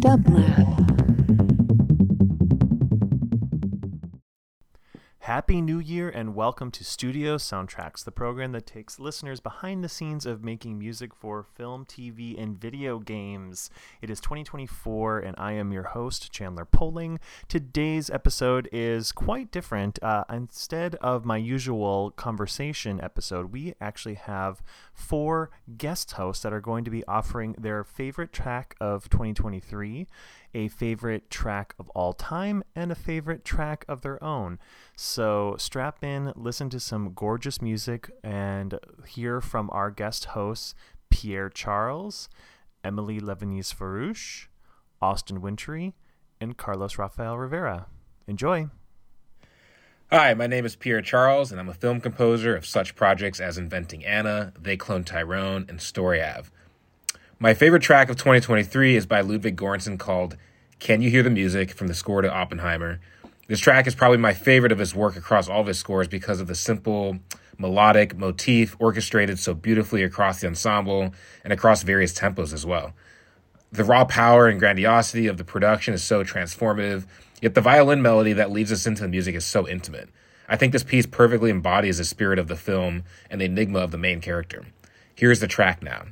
Dublab. Happy New Year and welcome to Studio Soundtracks, the program that takes listeners behind the scenes of making music for film, TV, and video games. It is 2024 and I am your host, Chandler Poling. Today's episode is quite different. Uh, instead of my usual conversation episode, we actually have four guest hosts that are going to be offering their favorite track of 2023 a favorite track of all time and a favorite track of their own. So strap in, listen to some gorgeous music, and hear from our guest hosts Pierre Charles, Emilie Levienaise-Farrouch, Austin Wintory, and Carlos Rafael Rivera. Enjoy! Hi, my name is Pierre Charles, and I'm a film composer of such projects as Inventing Anna, They Clone Tyrone, and Story Ave. My favorite track of 2023 is by Ludwig Göransson called Can You Hear the Music from the score to Oppenheimer. This track is probably my favorite of his work across all of his scores because of the simple melodic motif orchestrated so beautifully across the ensemble and across various tempos as well. The raw power and grandiosity of the production is so transformative, yet the violin melody that leads us into the music is so intimate. I think this piece perfectly embodies the spirit of the film and the enigma of the main character. Here's the track now.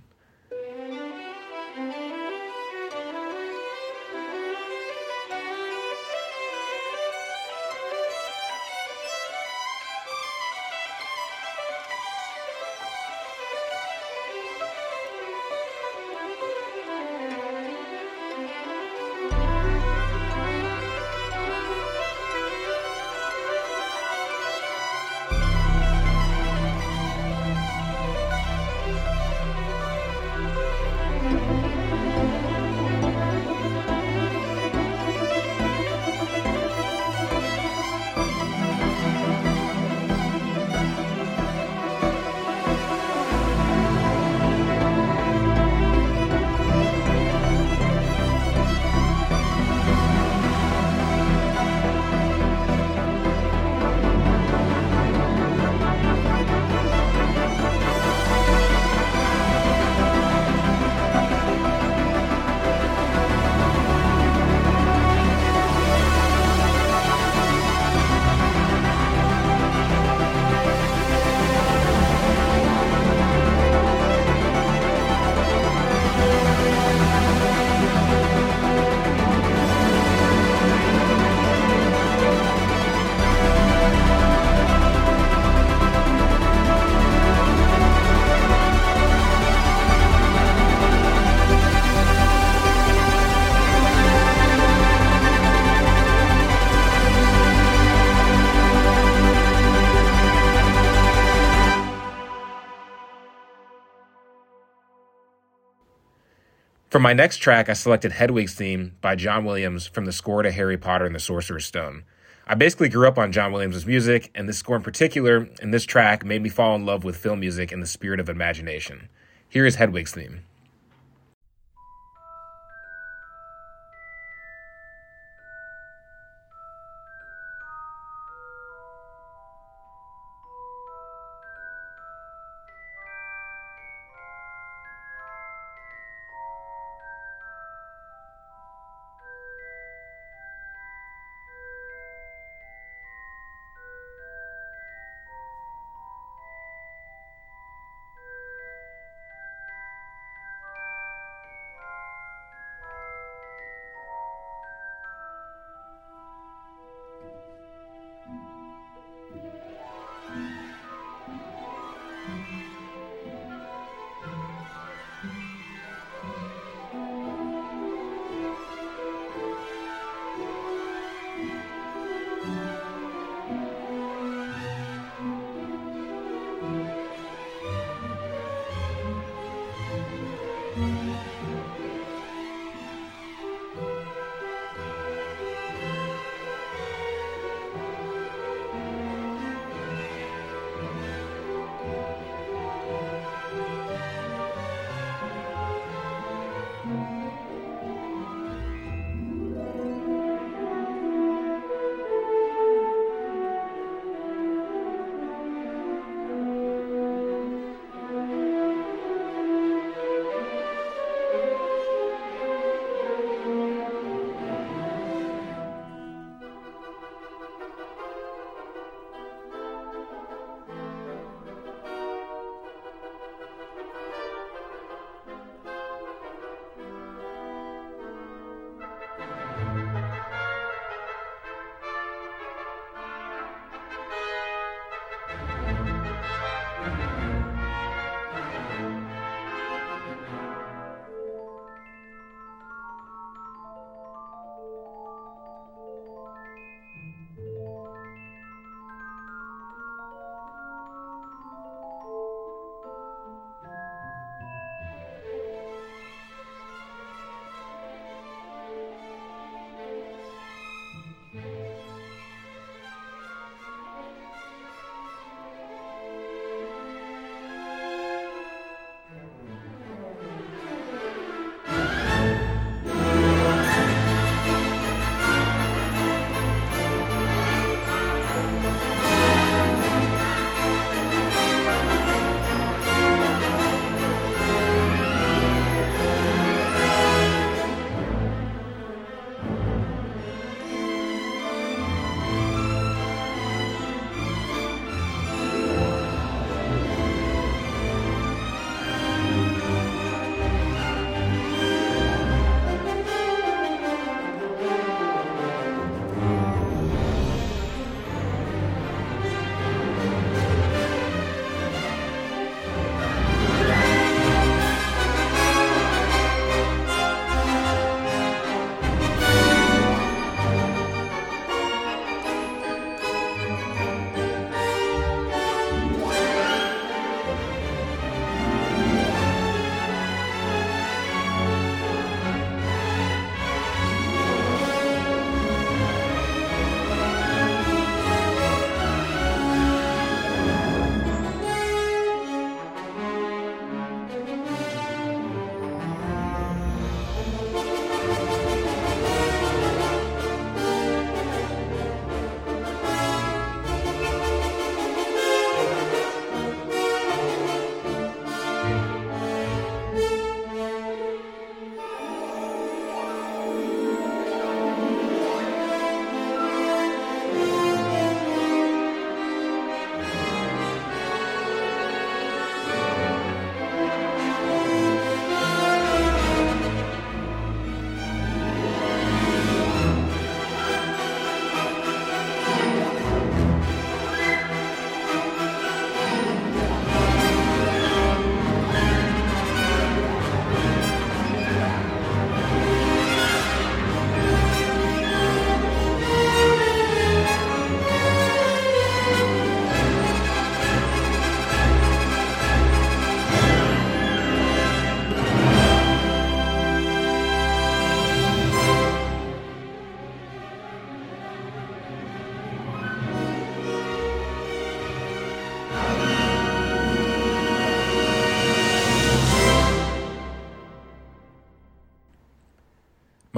For my next track, I selected Hedwig's theme by John Williams from the score to Harry Potter and the Sorcerer's Stone. I basically grew up on John Williams' music, and this score in particular, and this track, made me fall in love with film music and the spirit of imagination. Here is Hedwig's theme.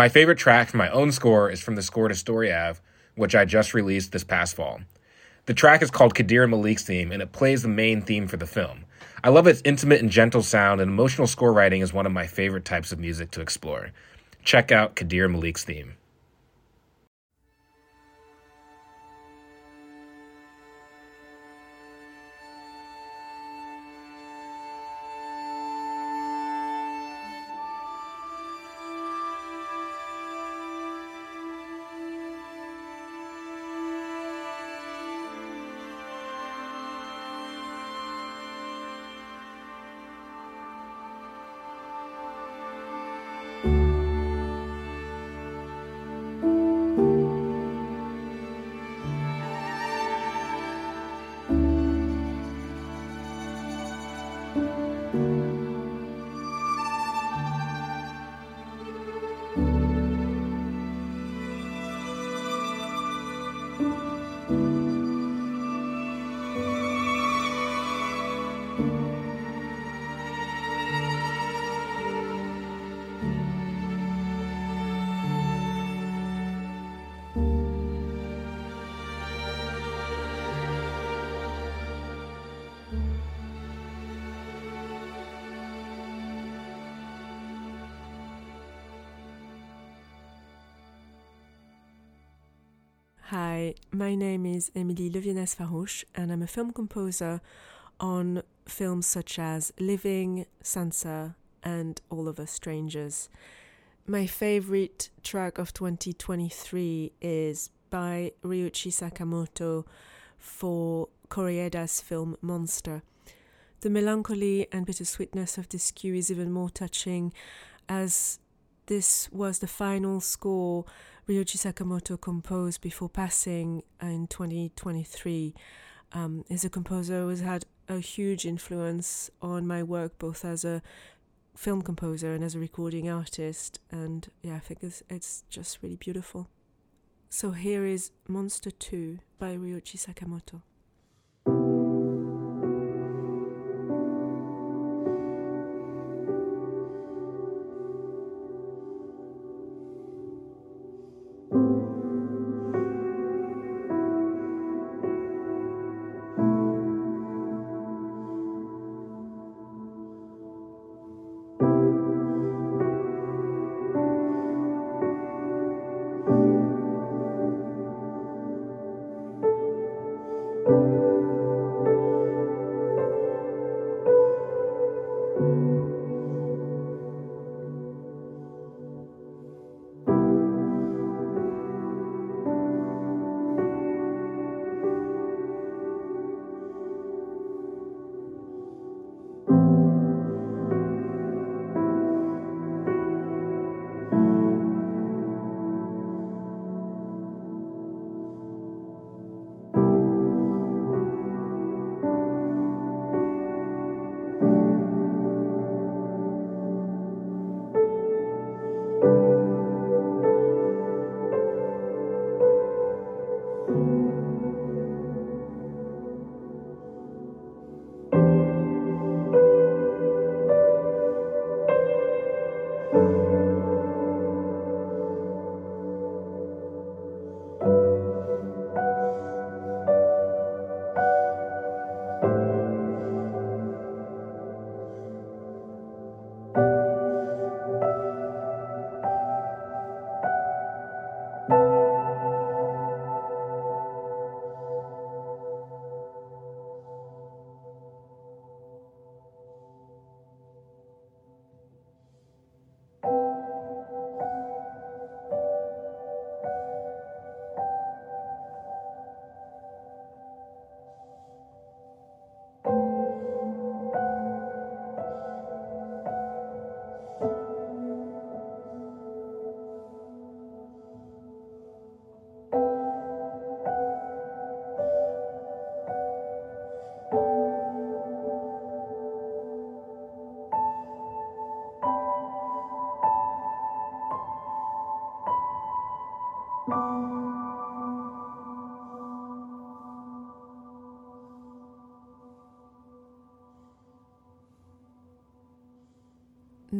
My favorite track from my own score is from the score to Story Ave, which I just released this past fall. The track is called Kadir and Malik's theme, and it plays the main theme for the film. I love its intimate and gentle sound, and emotional score writing is one of my favorite types of music to explore. Check out Kadir Malik's theme. My name is Emilie Levienaise-Farrouch, and I'm a film composer on films such as Living, Censor, and All of Us Strangers. My favorite track of 2023 is by Ryuichi Sakamoto for Koreeda's film Monster. The melancholy and bittersweetness of this cue is even more touching as this was the final score Ryuichi Sakamoto composed before passing in 2023. Um, is a composer who has had a huge influence on my work, both as a film composer and as a recording artist. And yeah, I think it's, it's just really beautiful. So here is Monster 2 by Ryuichi Sakamoto.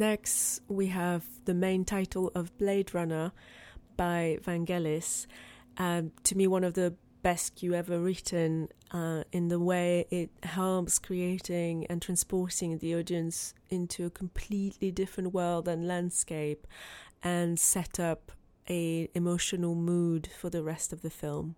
Next, we have the main title of Blade Runner by Vangelis. Um, to me, one of the best you ever written uh, in the way it helps creating and transporting the audience into a completely different world and landscape and set up a emotional mood for the rest of the film.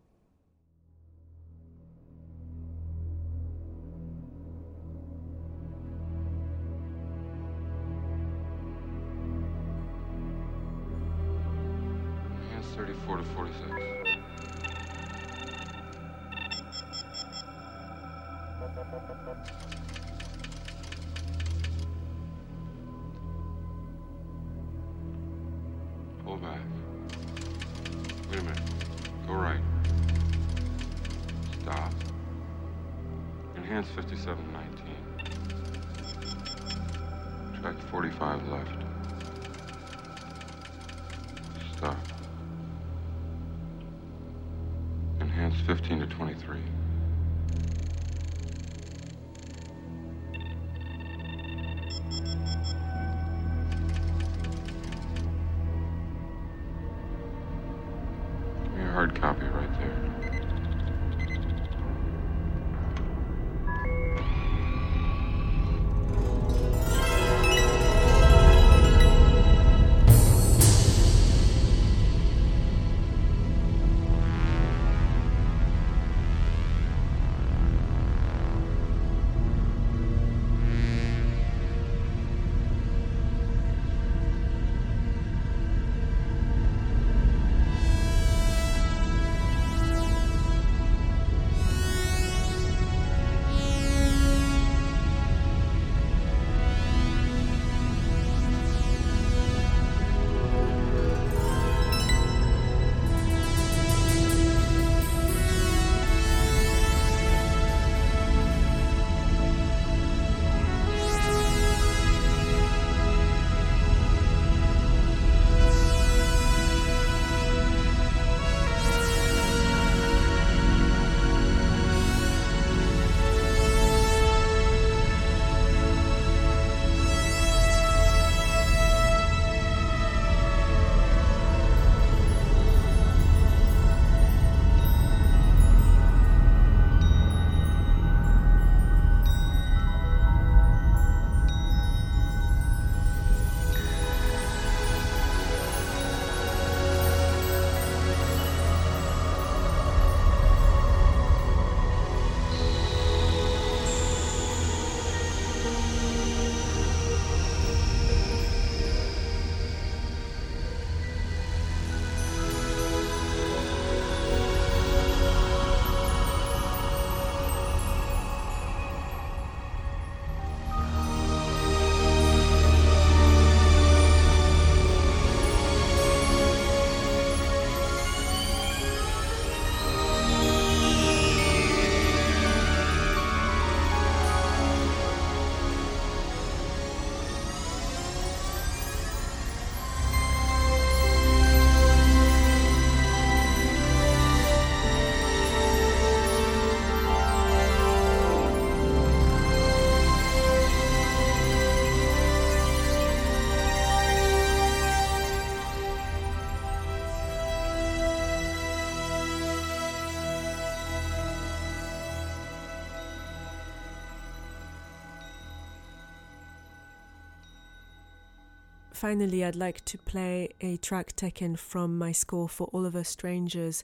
Finally, I'd like to play a track taken from my score for All of Us Strangers,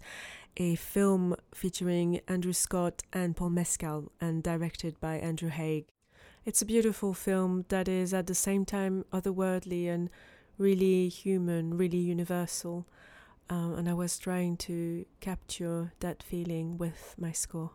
a film featuring Andrew Scott and Paul Mescal and directed by Andrew Haigh. It's a beautiful film that is at the same time otherworldly and really human, really universal. Um, and I was trying to capture that feeling with my score.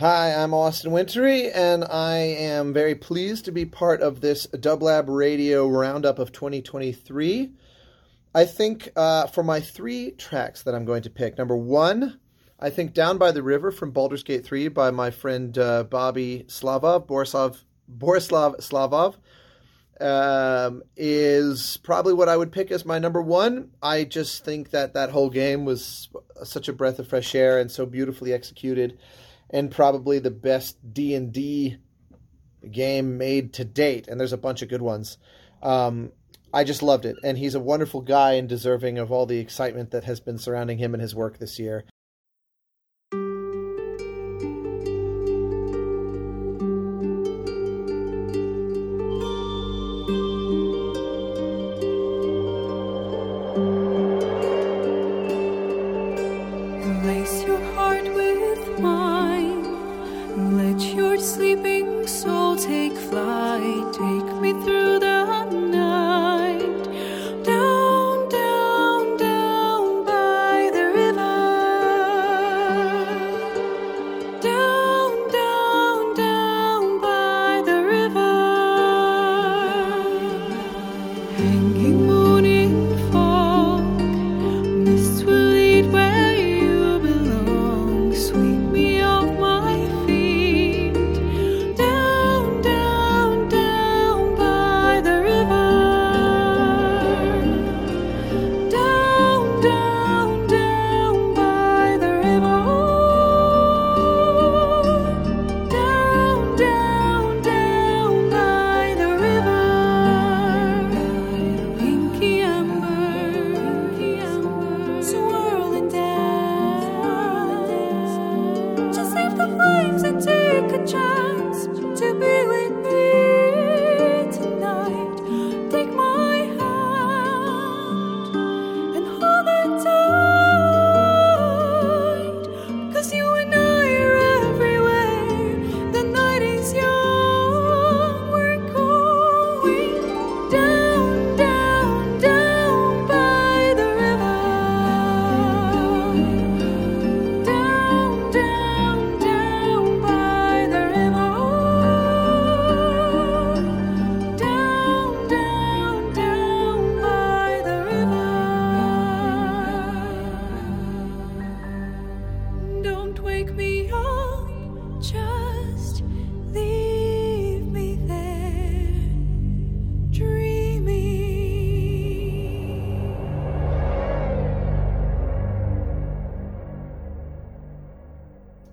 Hi, I'm Austin Wintory, and I am very pleased to be part of this Dublab Radio Roundup of 2023. I think uh, for my three tracks that I'm going to pick, number one, I think Down by the River from Baldur's Gate 3 by my friend uh, Bobby Slavov, Borislav, Borislav Slavov, um, is probably what I would pick as my number one. I just think that that whole game was such a breath of fresh air and so beautifully executed, and probably the best D and D game made to date. And there's a bunch of good ones. Um, I just loved it, and he's a wonderful guy and deserving of all the excitement that has been surrounding him and his work this year.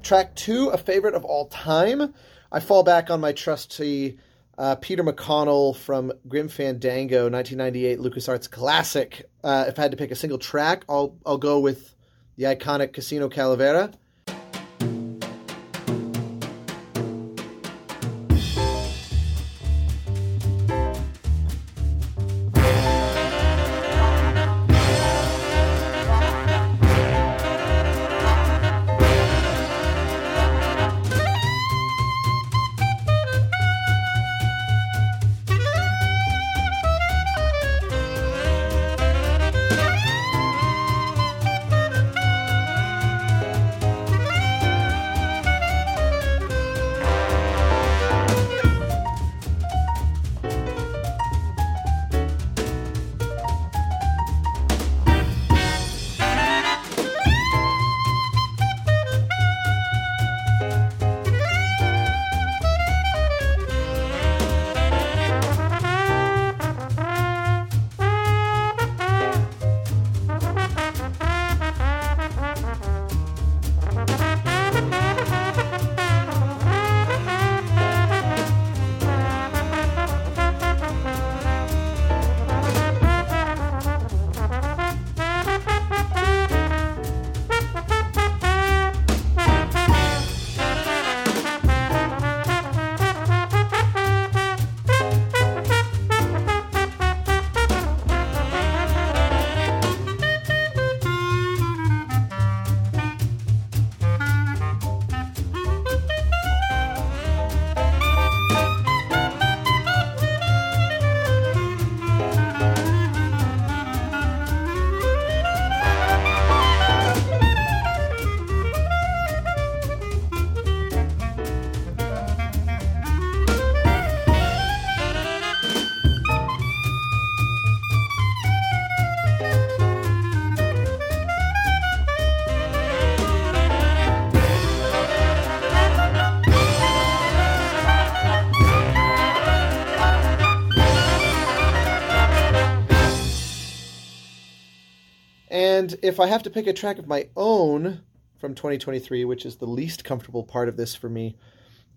Track two, a favorite of all time. I fall back on my trusty uh, Peter McConnell from Grim Fandango, 1998 LucasArts classic. Uh, if I had to pick a single track, I'll I'll go with the iconic Casino Calavera. And if I have to pick a track of my own from 2023, which is the least comfortable part of this for me,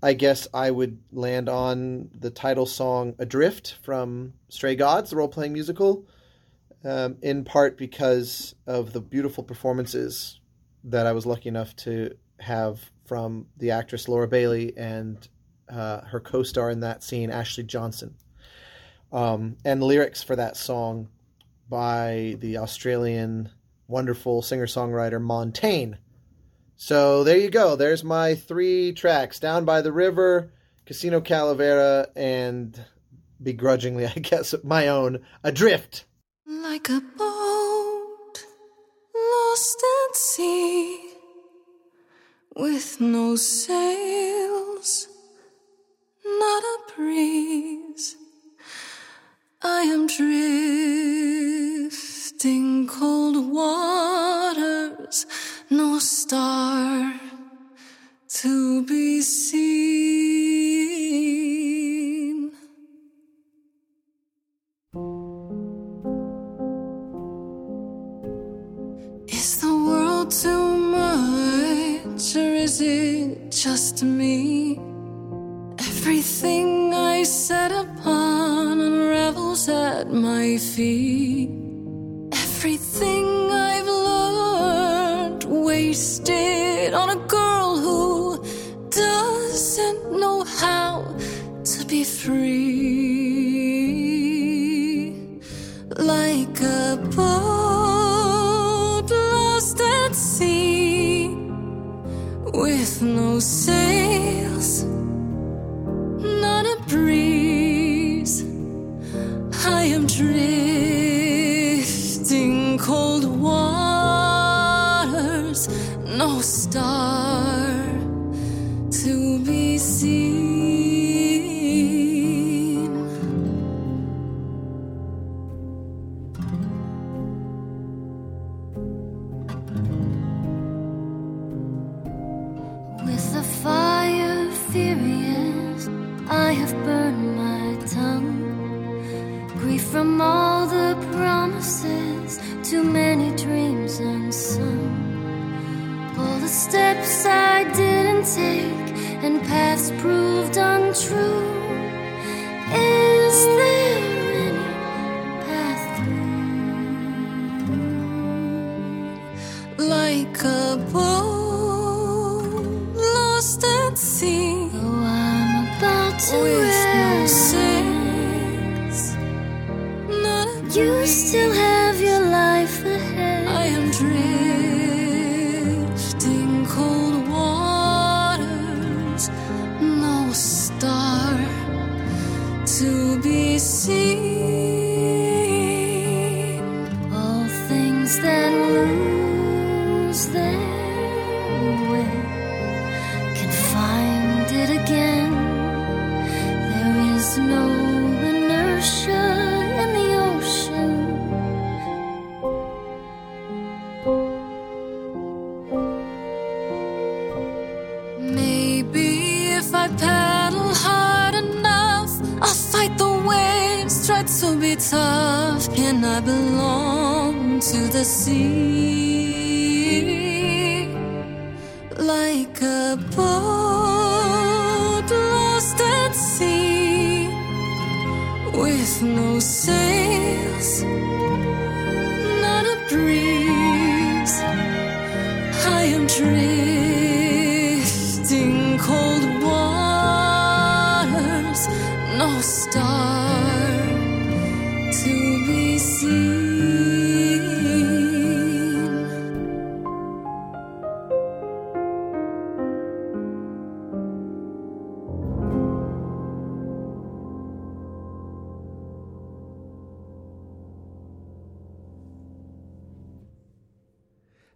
I guess I would land on the title song Adrift from Stray Gods, the role playing musical, um, in part because of the beautiful performances that I was lucky enough to have from the actress Laura Bailey and uh, her co star in that scene, Ashley Johnson. Um, and lyrics for that song by the Australian wonderful singer songwriter Montaigne. So there you go. There's my three tracks Down by the River, Casino Calavera, and begrudgingly, I guess, my own Adrift. like a boat lost at sea with no sails, not a breeze. I am drifting cold waters, no star to be seen. Is the world too much, or is it just me? Everything I set upon unravels at my feet. On a girl who doesn't know how to be free. Like a boat lost at sea with no sails, belong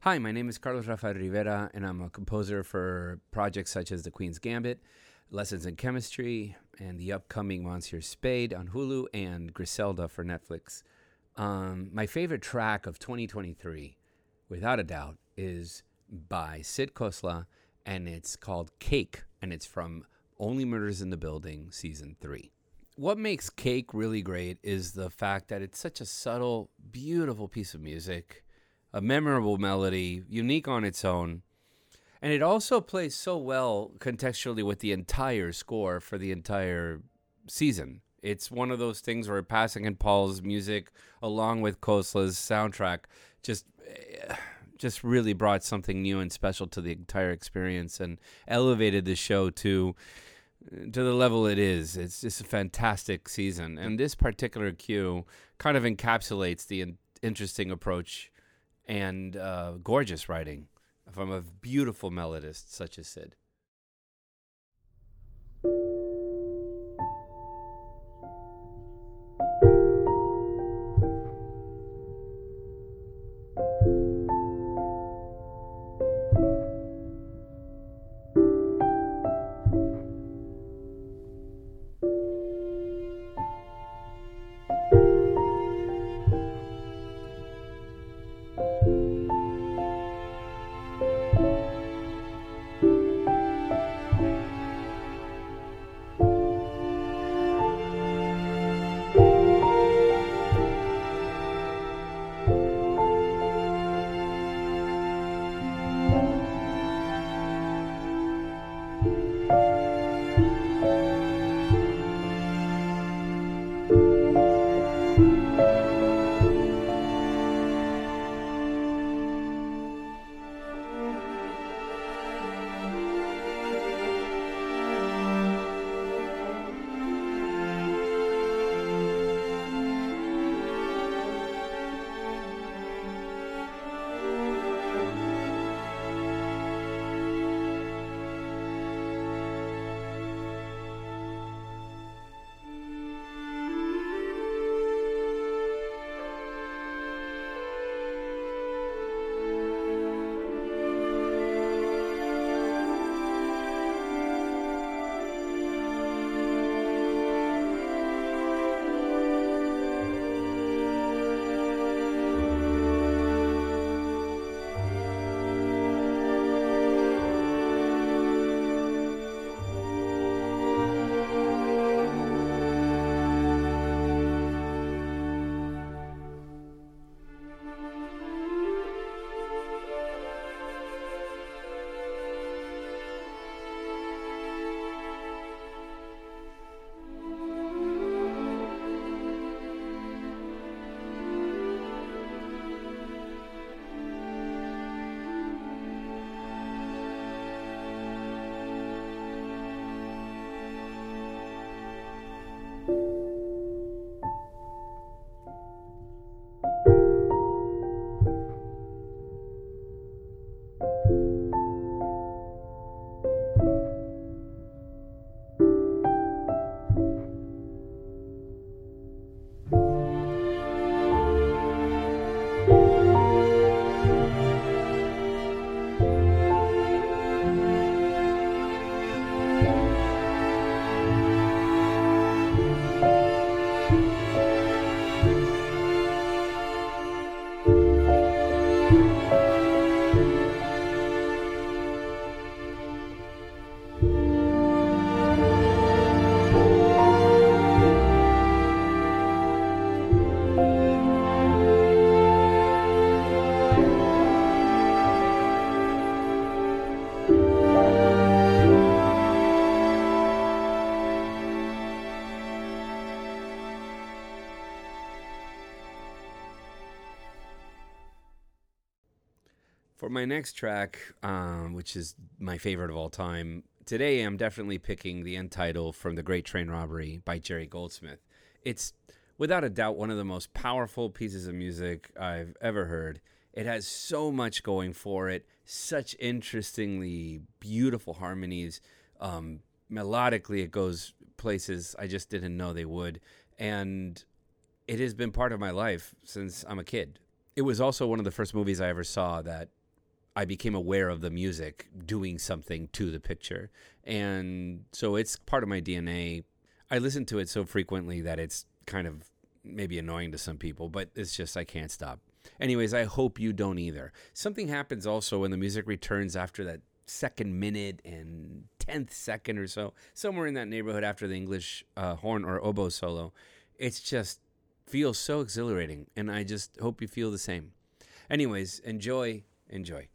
Hi, my name is Carlos Rafael Rivera, and I'm a composer for projects such as The Queen's Gambit, Lessons in Chemistry, and the upcoming Monsieur Spade on Hulu, and Griselda for Netflix. Um, my favorite track of 2023, without a doubt, is by Sid Khosla, and it's called Cake, and it's from Only Murders in the Building, Season 3. What makes Cake really great is the fact that it's such a subtle, beautiful piece of music a memorable melody, unique on its own. And it also plays so well contextually with the entire score for the entire season. It's one of those things where Pasek and Paul's music, along with Khosla's soundtrack, just eh, just really brought something new and special to the entire experience and elevated the show to to the level it is. It's just a fantastic season, and this particular cue kind of encapsulates the in- interesting approach and uh, gorgeous writing from a beautiful melodist such as Sid. My next track, um, which is my favorite of all time, today I'm definitely picking the end title from The Great Train Robbery by Jerry Goldsmith. It's without a doubt one of the most powerful pieces of music I've ever heard. It has so much going for it, such interestingly beautiful harmonies. Um, melodically, it goes places I just didn't know they would. And it has been part of my life since I'm a kid. It was also one of the first movies I ever saw that I became aware of the music doing something to the picture. And so it's part of my DNA. I listen to it so frequently that it's kind of maybe annoying to some people, but it's just I can't stop. Anyways, I hope you don't either. Something happens also when the music returns after that second minute and 10th second or so, somewhere in that neighborhood after the English uh, horn or oboe solo. It's just feels so exhilarating, and I just hope you feel the same. Anyways, enjoy, enjoy.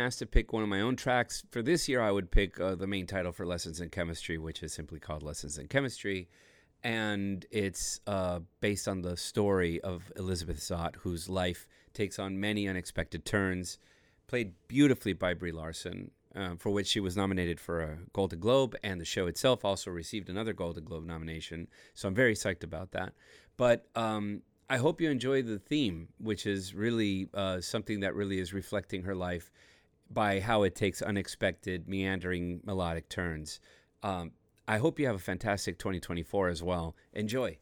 Asked to pick one of my own tracks for this year, I would pick uh, the main title for Lessons in Chemistry, which is simply called Lessons in Chemistry. And it's uh, based on the story of Elizabeth Zott, whose life takes on many unexpected turns, played beautifully by Brie Larson, uh, for which she was nominated for a Golden Globe, and the show itself also received another Golden Globe nomination. So I'm very psyched about that. But um, I hope you enjoy the theme, which is really uh, something that really is reflecting her life by how it takes unexpected, meandering, melodic turns. Um, I hope you have a fantastic 2024 as well. Enjoy.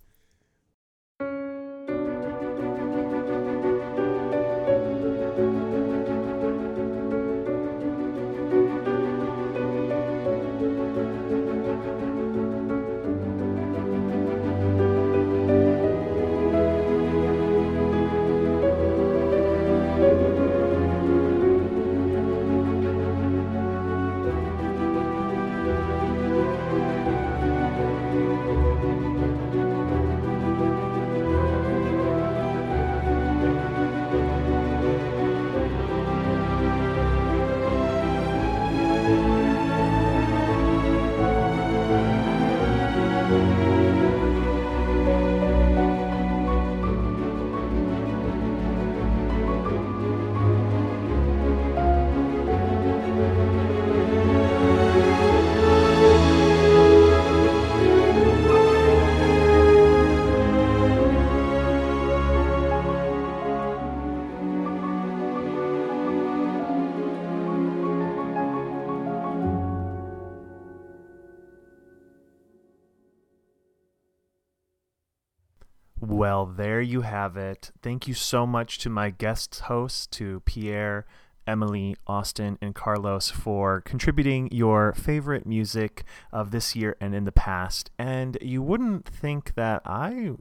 There you have it. Thank you so much to my guest hosts, to Pierre, Emily, Austin, and Carlos for contributing your favorite music of this year and in the past. And you wouldn't think that I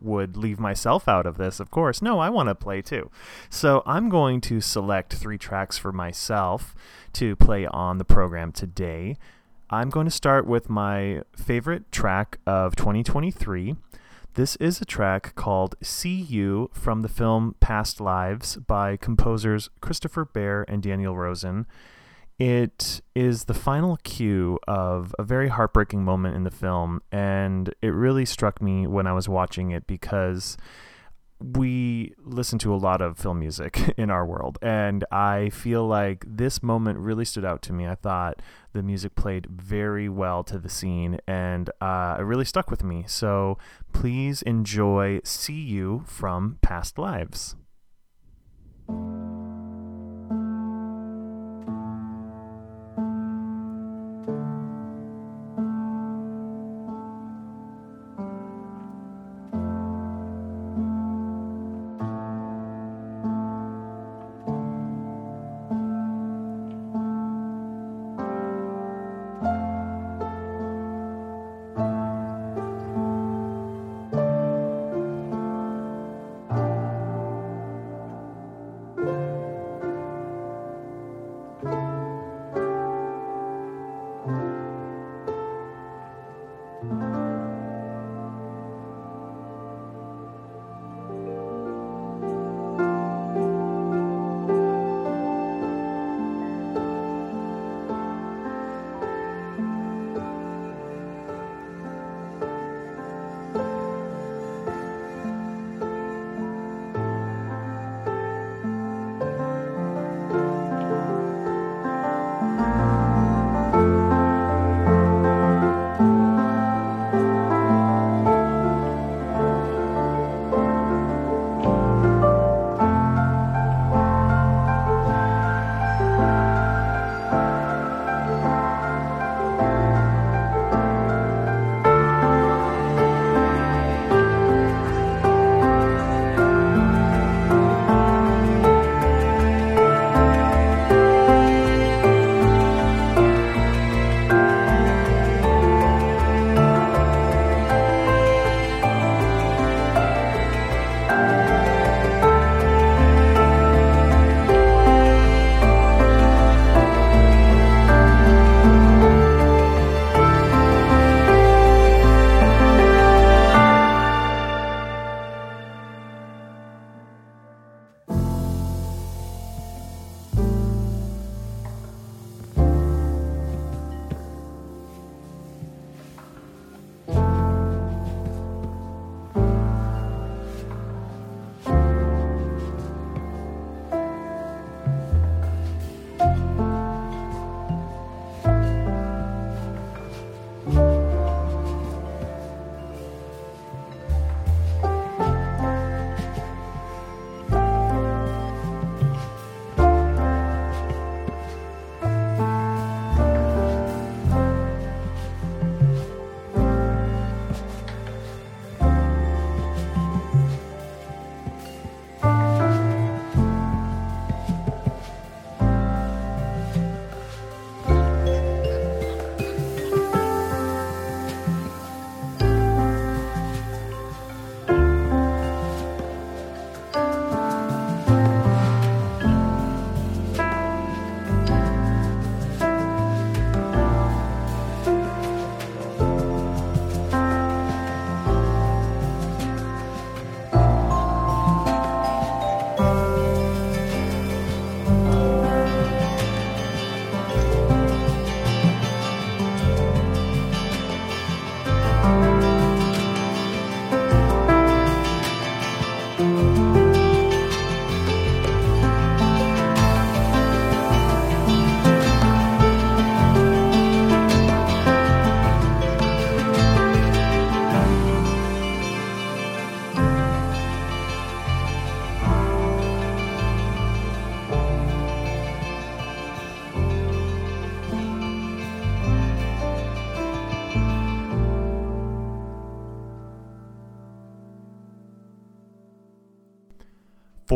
would leave myself out of this, of course. No, I want to play too. So I'm going to select three tracks for myself to play on the program today. I'm going to start with my favorite track of 2023. This is a track called See You from the film Past Lives by composers Christopher Bear and Daniel Rosen. It is the final cue of a very heartbreaking moment in the film, and it really struck me when I was watching it because we listen to a lot of film music in our world, and I feel like this moment really stood out to me. I thought the music played very well to the scene, and uh, it really stuck with me. So please enjoy See You from Past Lives.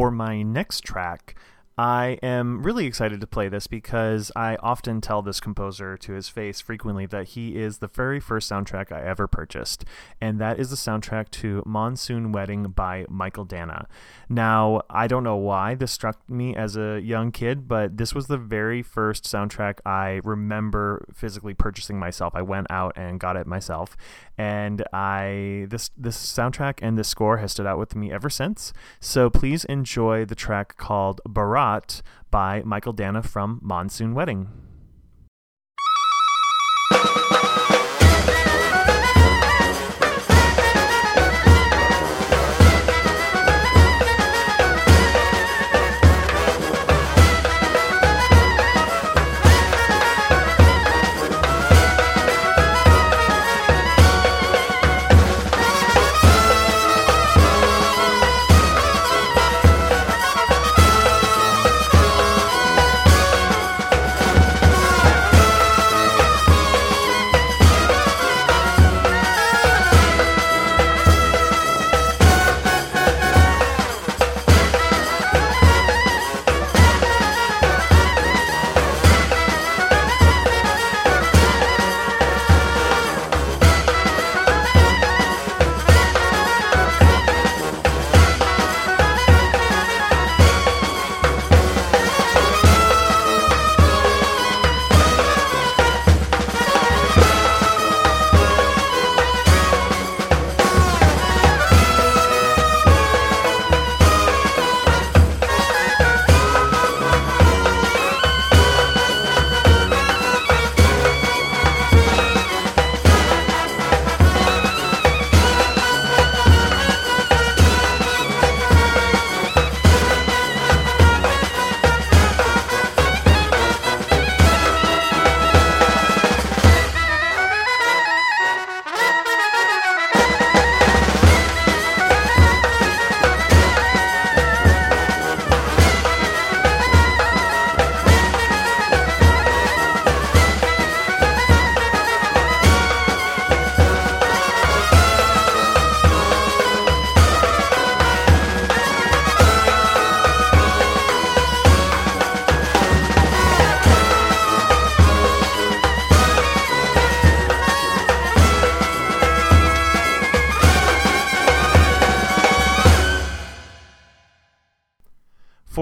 For my next track, I am really excited to play this because I often tell this composer to his face frequently that he is the very first soundtrack I ever purchased, and that is the soundtrack to Monsoon Wedding by Mychael Danna. Now, I don't know why this struck me as a young kid, but this was the very first soundtrack I remember physically purchasing myself. I went out and got it myself, and I this this soundtrack and this score has stood out with me ever since. So please enjoy the track called Barat by Mychael Danna from Monsoon Wedding.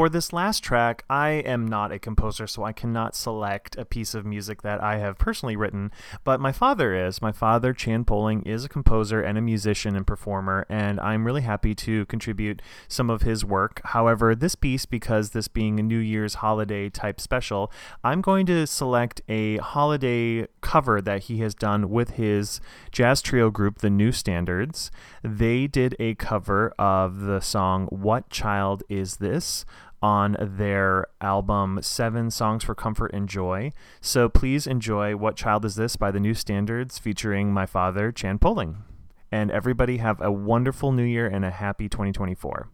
For this last track, I am not a composer, so I cannot select a piece of music that I have personally written, but my father is. My father, Chan Poling, is a composer and a musician and performer, and I'm really happy to contribute some of his work. However, this piece, because this being a New Year's holiday type special, I'm going to select a holiday cover that he has done with his jazz trio group, the New Standards. They did a cover of the song What Child Is This? on their album Seven Songs for Comfort and Joy. So please enjoy What Child Is This by the New Standards featuring my father, Chan Poling. And everybody have a wonderful new year and a happy 2024.